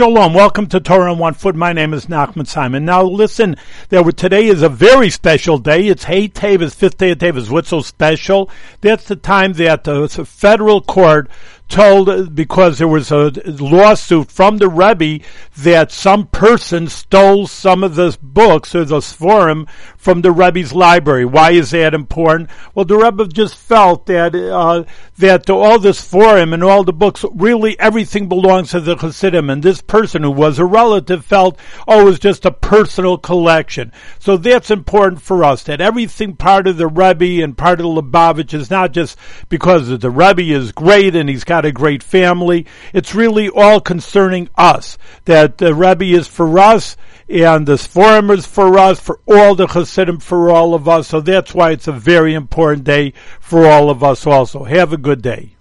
Shalom, welcome to Torah on One Foot. My name is Nachman Simon. Now listen, there were, today is a very special day. It's Hey Teves, fifth day of Teves. What's so special? That's the time that the federal court told because there was a lawsuit from the Rebbe that some person stole some of the books or the Sforim from the Rebbe's library. Why is that important? Well, the Rebbe just felt that uh, that all this Sforim and all the books, really everything belongs to the Hasidim, and this person who was a relative felt, oh, it was just a personal collection. So that's important for us that everything part of the Rebbe and part of the Lubavitch is not just because the Rebbe is great and he's got a great family. It's really all concerning us. That the Rebbe is for us and the forum is for us, for all the Hasidim, for all of us. So that's why it's a very important day for all of us also. Have a good day.